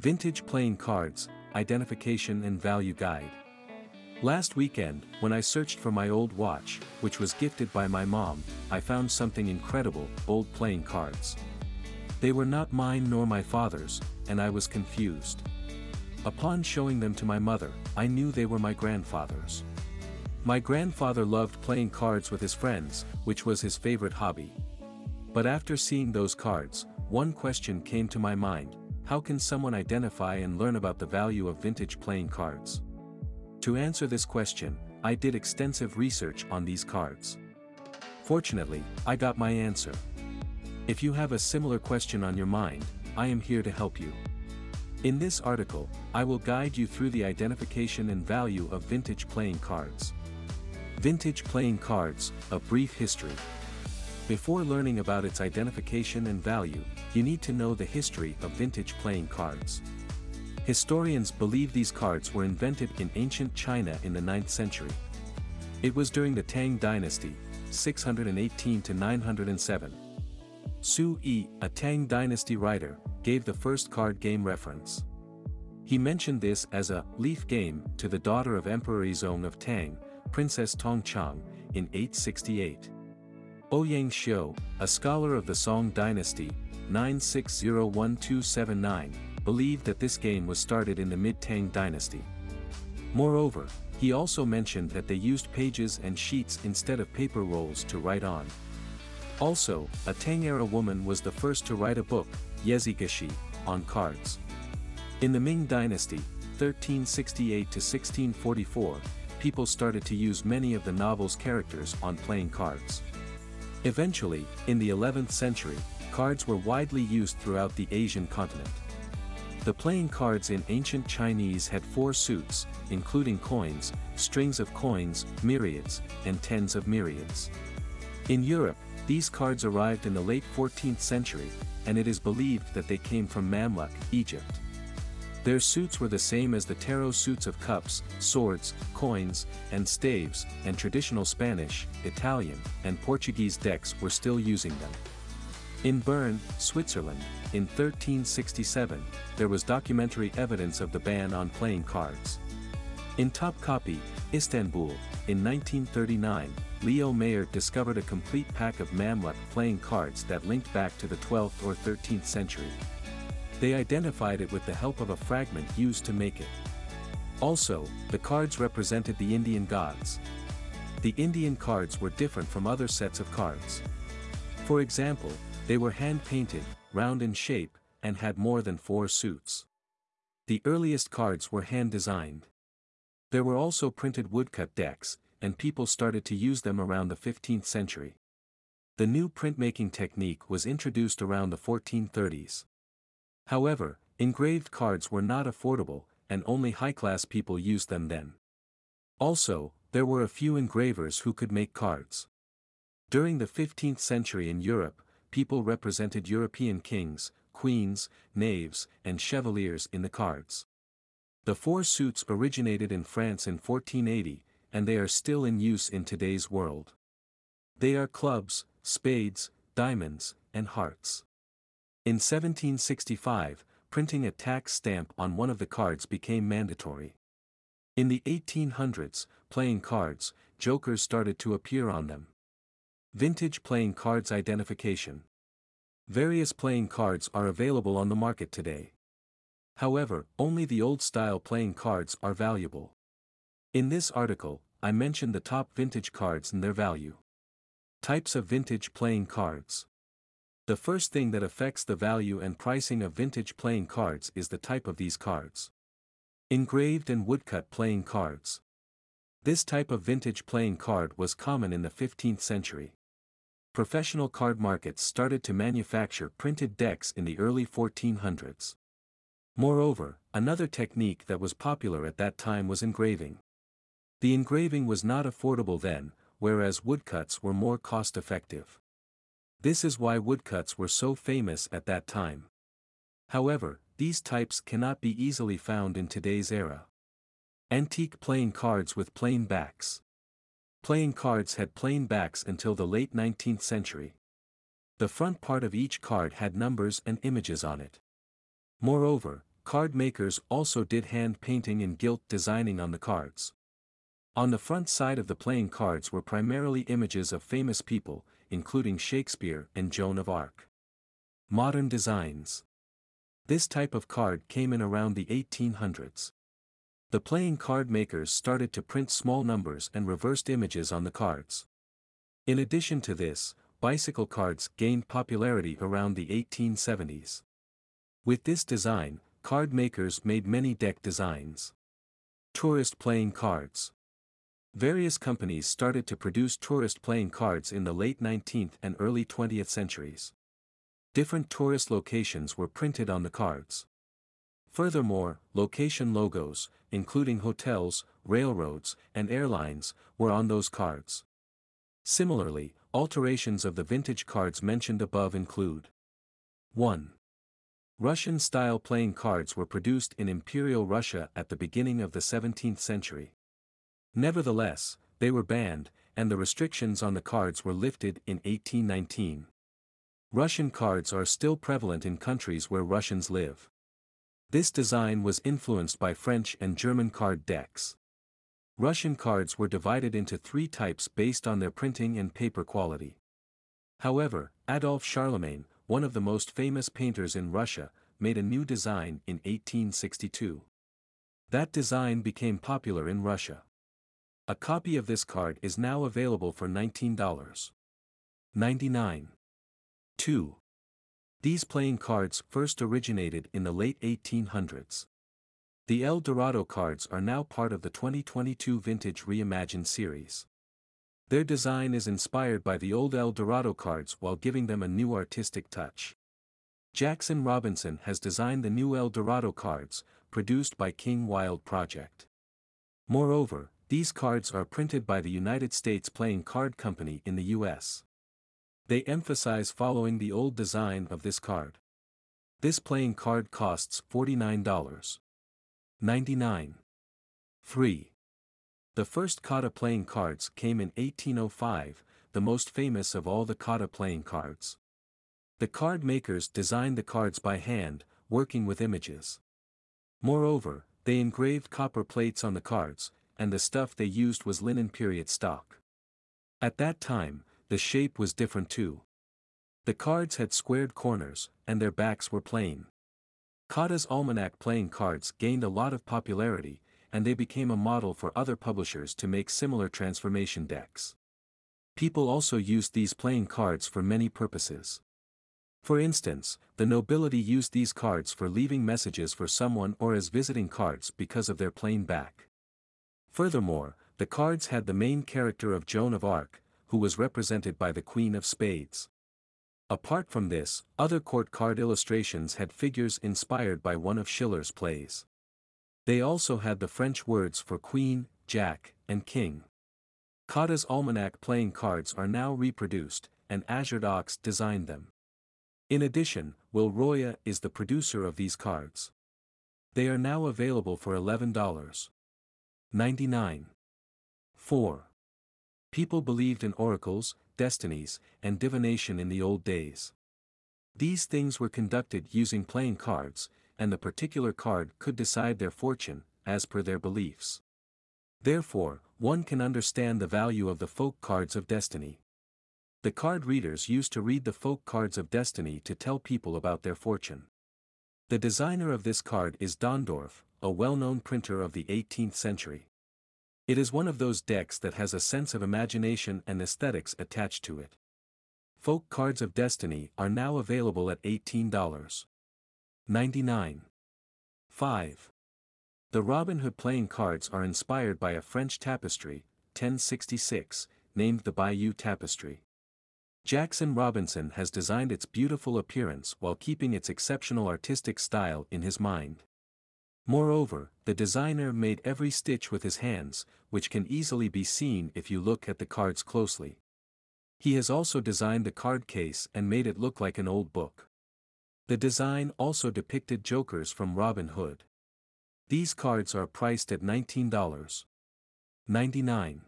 Vintage Playing Cards, Identification and Value Guide. Last weekend, when I searched for my old watch, which was gifted by my mom, I found something incredible, old playing cards. They were not mine nor my father's, and I was confused. Upon showing them to my mother, I knew they were my grandfather's. My grandfather loved playing cards with his friends, which was his favorite hobby. But after seeing those cards, one question came to my mind, how can someone identify and learn about the value of vintage playing cards? To answer this question, I did extensive research on these cards. Fortunately, I got my answer. If you have a similar question on your mind, I am here to help you. In this article, I will guide you through the identification and value of vintage playing cards. Vintage playing cards, a brief history. Before learning about its identification and value, you need to know the history of vintage playing cards. Historians believe these cards were invented in ancient China in the 9th century. It was during the Tang dynasty, 618 to 907. Su Yi, a Tang dynasty writer, gave the first card game reference. He mentioned this as a leaf game to the daughter of Emperor Yizong of Tang, Princess Tongchang, in 868. Ouyang Xiu, a scholar of the Song dynasty, 9601279, believed that this game was started in the mid-Tang dynasty. Moreover, he also mentioned that they used pages and sheets instead of paper rolls to write on. Also, a Tang-era woman was the first to write a book, Yezigashi, on cards. In the Ming dynasty, 1368-1644, people started to use many of the novel's characters on playing cards. Eventually, in the 11th century, cards were widely used throughout the Asian continent. The playing cards in ancient Chinese had four suits, including coins, strings of coins, myriads, and tens of myriads. In Europe, these cards arrived in the late 14th century, and it is believed that they came from Mamluk, Egypt. Their suits were the same as the tarot suits of cups, swords, coins, and staves, and traditional Spanish, Italian, and Portuguese decks were still using them. In Bern, Switzerland, in 1367, there was documentary evidence of the ban on playing cards. In Topkapi, Istanbul, in 1939, Leo Mayer discovered a complete pack of Mamluk playing cards that linked back to the 12th or 13th century. They identified it with the help of a fragment used to make it. Also, the cards represented the Indian gods. The Indian cards were different from other sets of cards. For example, they were hand-painted, round in shape, and had more than four suits. The earliest cards were hand-designed. There were also printed woodcut decks, and people started to use them around the 15th century. The new printmaking technique was introduced around the 1430s. However, engraved cards were not affordable, and only high-class people used them then. Also, there were a few engravers who could make cards. During the 15th century in Europe, people represented European kings, queens, knaves, and chevaliers in the cards. The four suits originated in France in 1480, and they are still in use in today's world. They are clubs, spades, diamonds, and hearts. In 1765, printing a tax stamp on one of the cards became mandatory. In the 1800s, playing cards, jokers started to appear on them. Vintage playing cards identification. Various playing cards are available on the market today. However, only the old-style playing cards are valuable. In this article, I mention the top vintage cards and their value. Types of vintage playing cards. The first thing that affects the value and pricing of vintage playing cards is the type of these cards. Engraved and woodcut playing cards. This type of vintage playing card was common in the 15th century. Professional card markets started to manufacture printed decks in the early 1400s. Moreover, another technique that was popular at that time was engraving. The engraving was not affordable then, whereas woodcuts were more cost-effective. This is why woodcuts were so famous at that time. However, these types cannot be easily found in today's era. Antique playing cards with plain backs. Playing cards had plain backs until the late 19th century. The front part of each card had numbers and images on it. Moreover, card makers also did hand painting and gilt designing on the cards. On the front side of the playing cards were primarily images of famous people, including Shakespeare and Joan of Arc. Modern designs. This type of card came in around the 1800s. The playing card makers started to print small numbers and reversed images on the cards. In addition to this, bicycle cards gained popularity around the 1870s. With this design, card makers made many deck designs. Tourist playing cards. Various companies started to produce tourist playing cards in the late 19th and early 20th centuries. Different tourist locations were printed on the cards. Furthermore, location logos, including hotels, railroads, and airlines, were on those cards. Similarly, alterations of the vintage cards mentioned above include 1. Russian-style playing cards were produced in Imperial Russia at the beginning of the 17th century. Nevertheless, they were banned, and the restrictions on the cards were lifted in 1819. Russian cards are still prevalent in countries where Russians live. This design was influenced by French and German card decks. Russian cards were divided into three types based on their printing and paper quality. However, Adolphe Charlemagne, one of the most famous painters in Russia, made a new design in 1862. That design became popular in Russia. A copy of this card is now available for $19.99. 2. These playing cards first originated in the late 1800s. The El Dorado cards are now part of the 2022 Vintage Reimagined series. Their design is inspired by the old El Dorado cards while giving them a new artistic touch. Jackson Robinson has designed the new El Dorado cards, produced by King Wild Project. Moreover, these cards are printed by the United States Playing Card Company in the US. They emphasize following the old design of this card. This playing card costs $49.99. 3. The first Cotta playing cards came in 1805, the most famous of all the Cotta playing cards. The card makers designed the cards by hand, working with images. Moreover, they engraved copper plates on the cards, and the stuff they used was linen period stock. At that time, the shape was different too. The cards had squared corners, and their backs were plain. Cotta's Almanac playing cards gained a lot of popularity, and they became a model for other publishers to make similar transformation decks. People also used these playing cards for many purposes. For instance, the nobility used these cards for leaving messages for someone or as visiting cards because of their plain back. Furthermore, the cards had the main character of Joan of Arc, who was represented by the Queen of Spades. Apart from this, other court card illustrations had figures inspired by one of Schiller's plays. They also had the French words for Queen, Jack, and King. Cotta's Almanac playing cards are now reproduced, and Azure Ox designed them. In addition, Will Roya is the producer of these cards. They are now available for $11. 99. 4. People believed in oracles, destinies, and divination in the old days. These things were conducted using playing cards, and the particular card could decide their fortune, as per their beliefs. Therefore, one can understand the value of the folk cards of destiny. The card readers used to read the folk cards of destiny to tell people about their fortune. The designer of this card is Dondorf, a well-known printer of the 18th century. It is one of those decks that has a sense of imagination and aesthetics attached to it. Folk Cards of Destiny are now available at $18.99. 5. The Robin Hood playing cards are inspired by a French tapestry, 1066, named the Bayeux Tapestry. Jackson Robinson has designed its beautiful appearance while keeping its exceptional artistic style in his mind. Moreover, the designer made every stitch with his hands, which can easily be seen if you look at the cards closely. He has also designed the card case and made it look like an old book. The design also depicted jokers from Robin Hood. These cards are priced at $19.99.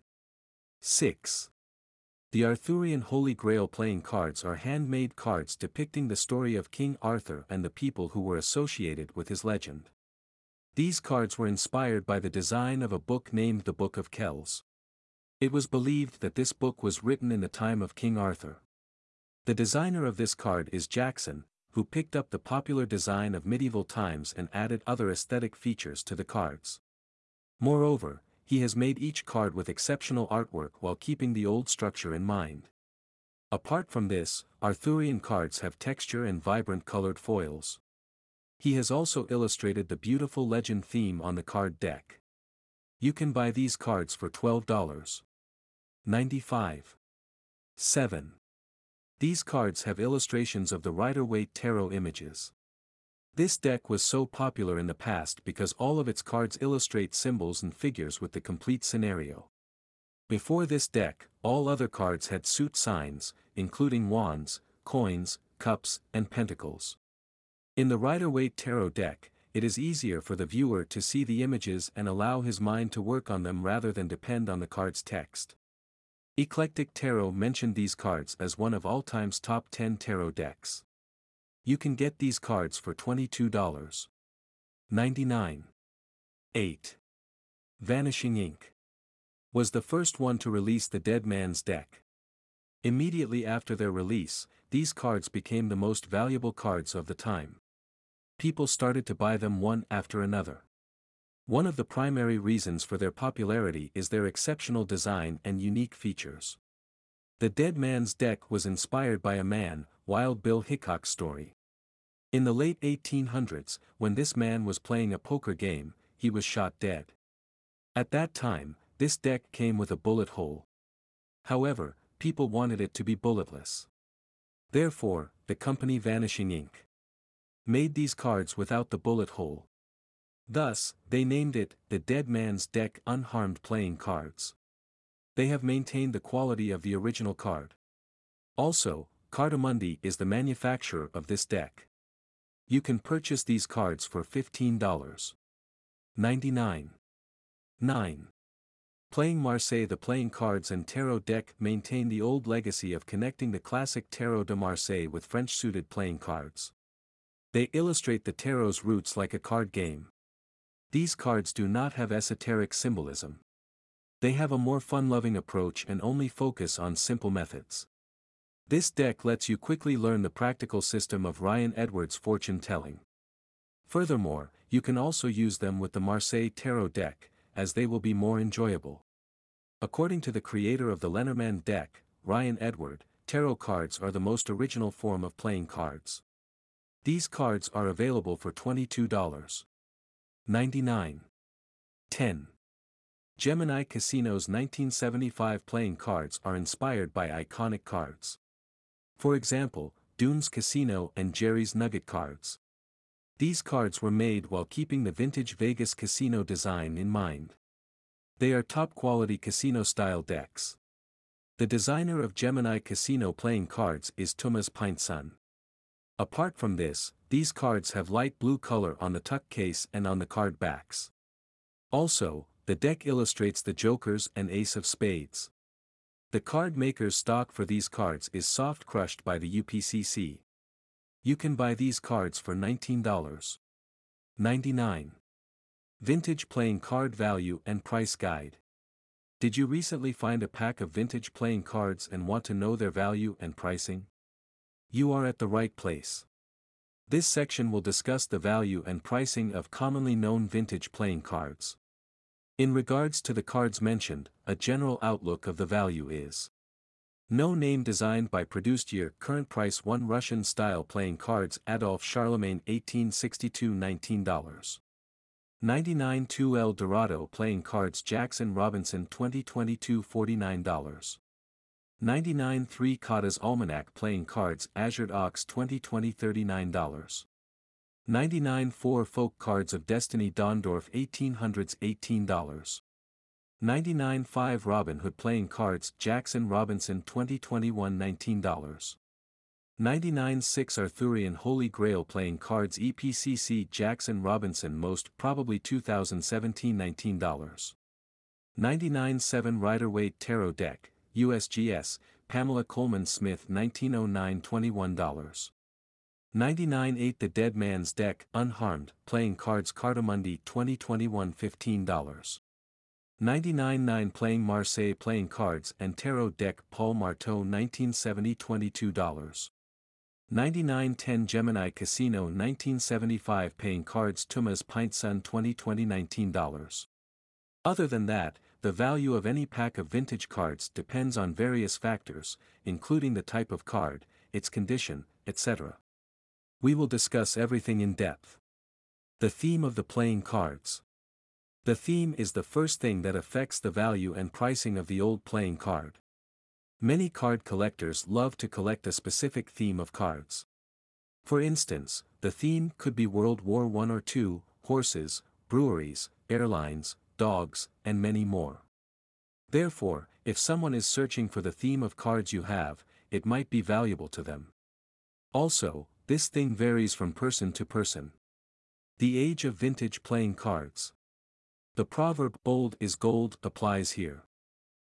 6. The Arthurian Holy Grail playing cards are handmade cards depicting the story of King Arthur and the people who were associated with his legend. These cards were inspired by the design of a book named the Book of Kells. It was believed that this book was written in the time of King Arthur. The designer of this card is Jackson, who picked up the popular design of medieval times and added other aesthetic features to the cards. Moreover, he has made each card with exceptional artwork while keeping the old structure in mind. Apart from this, Arthurian cards have texture and vibrant colored foils. He has also illustrated the beautiful legend theme on the card deck. You can buy these cards for $12. 95. 7. These cards have illustrations of the Rider-Waite tarot images. This deck was so popular in the past because all of its cards illustrate symbols and figures with the complete scenario. Before this deck, all other cards had suit signs, including wands, coins, cups, and pentacles. In the Rider-Waite Tarot deck, it is easier for the viewer to see the images and allow his mind to work on them rather than depend on the card's text. Eclectic Tarot mentioned these cards as one of all time's top 10 tarot decks. You can get these cards for $22. 99. 8. Vanishing Ink. Was the first one to release the Dead Man's Deck. Immediately after their release, these cards became the most valuable cards of the time people started to buy them one after another. One of the primary reasons for their popularity is their exceptional design and unique features. The Dead Man's Deck was inspired by a man, Wild Bill Hickok's story. In the late 1800s, when this man was playing a poker game, he was shot dead. At that time, this deck came with a bullet hole. However, people wanted it to be bulletless. Therefore, the company Vanishing Ink made these cards without the bullet hole. Thus, they named it the Dead Man's Deck Unharmed Playing Cards. They have maintained the quality of the original card. Also, Cartamundi is the manufacturer of this deck. You can purchase these cards for $15. 99. 9. Playing Marseille The playing cards and tarot deck maintain the old legacy of connecting the classic Tarot de Marseille with French suited playing cards. They illustrate the tarot's roots like a card game. These cards do not have esoteric symbolism. They have a more fun-loving approach and only focus on simple methods. This deck lets you quickly learn the practical system of Ryan Edwards' fortune telling. Furthermore, you can also use them with the Marseille Tarot deck, as they will be more enjoyable. According to the creator of the Lenormand deck, Ryan Edward, tarot cards are the most original form of playing cards. These cards are available for $22. 99. 10. Gemini Casino's 1975 playing cards are inspired by iconic cards. For example, Dunes Casino and Jerry's Nugget cards. These cards were made while keeping the vintage Vegas casino design in mind. They are top-quality casino-style decks. The designer of Gemini Casino playing cards is Thomas Pintson. Apart from this, these cards have light blue color on the tuck case and on the card backs. Also, the deck illustrates the jokers and ace of spades. The card maker's stock for these cards is soft crushed by the UPCC. You can buy these cards for $19. 99. Vintage Playing Card Value and Price Guide. Did you recently find a pack of vintage playing cards and want to know their value and pricing? You are at the right place. This section will discuss the value and pricing of commonly known vintage playing cards. In regards to the cards mentioned, a general outlook of the value is no name designed by produced year current price 1 Russian style playing cards Adolphe Charlemagne 1862 $19. 99 2 El Dorado playing cards Jackson Robinson 2022 $49. 99 3 Cotta's Almanac Playing Cards Azure Ox 2020 $39. 99 4 Folk Cards of Destiny Dondorf 1800s $18. 99 5 Robin Hood Playing Cards Jackson Robinson 2021 $19. 99 6 Arthurian Holy Grail Playing Cards EPCC Jackson Robinson Most Probably 2017 $19. 99 7 Rider Waite Tarot Deck USGS, Pamela Colman Smith 1909 $21. 99 8 The Dead Man's Deck Unharmed Playing Cards Cartamundi 2021 $15. 99 9 Playing Marseille Playing Cards and Tarot Deck Paul Marteau 1970 $22. 99 10 Gemini Casino 1975 Paying Cards Tumas Pint Sun 2020 $19. Other than that, the value of any pack of vintage cards depends on various factors, including the type of card, its condition, etc. We will discuss everything in depth. The theme of the playing cards. The theme is the first thing that affects the value and pricing of the old playing card. Many card collectors love to collect a specific theme of cards. For instance, the theme could be World War I or II, horses, breweries, airlines, dogs, and many more. Therefore, if someone is searching for the theme of cards you have, it might be valuable to them. Also, this thing varies from person to person. The age of vintage playing cards. The proverb old is gold applies here.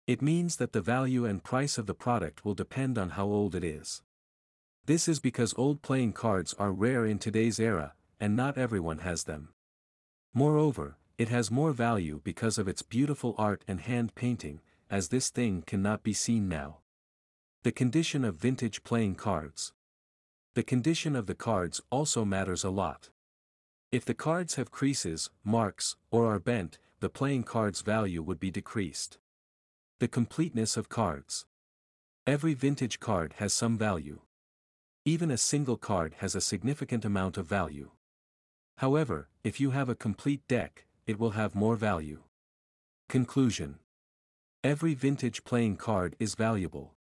It means that the value and price of the product will depend on how old it is. This is because old playing cards are rare in today's era, and not everyone has them. Moreover, it has more value because of its beautiful art and hand painting, as this thing cannot be seen now. The condition of vintage playing cards. The condition of the cards also matters a lot. If the cards have creases, marks, or are bent, the playing card's value would be decreased. The completeness of cards. Every vintage card has some value. Even a single card has a significant amount of value. However, if you have a complete deck, it will have more value. Conclusion Every vintage playing card is valuable.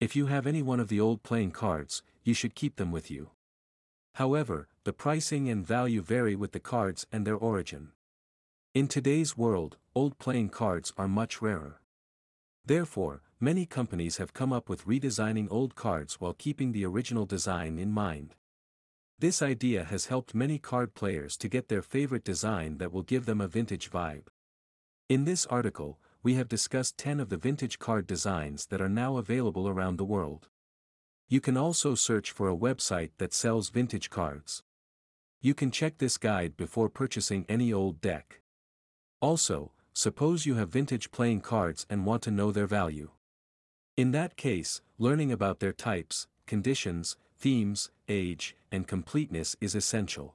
If you have any one of the old playing cards, you should keep them with you. However, the pricing and value vary with the cards and their origin. In today's world, old playing cards are much rarer. Therefore, many companies have come up with redesigning old cards while keeping the original design in mind. This idea has helped many card players to get their favorite design that will give them a vintage vibe. In this article, we have discussed 10 of the vintage card designs that are now available around the world. You can also search for a website that sells vintage cards. You can check this guide before purchasing any old deck. Also, suppose you have vintage playing cards and want to know their value. In that case, learning about their types, conditions, themes, age, and completeness is essential.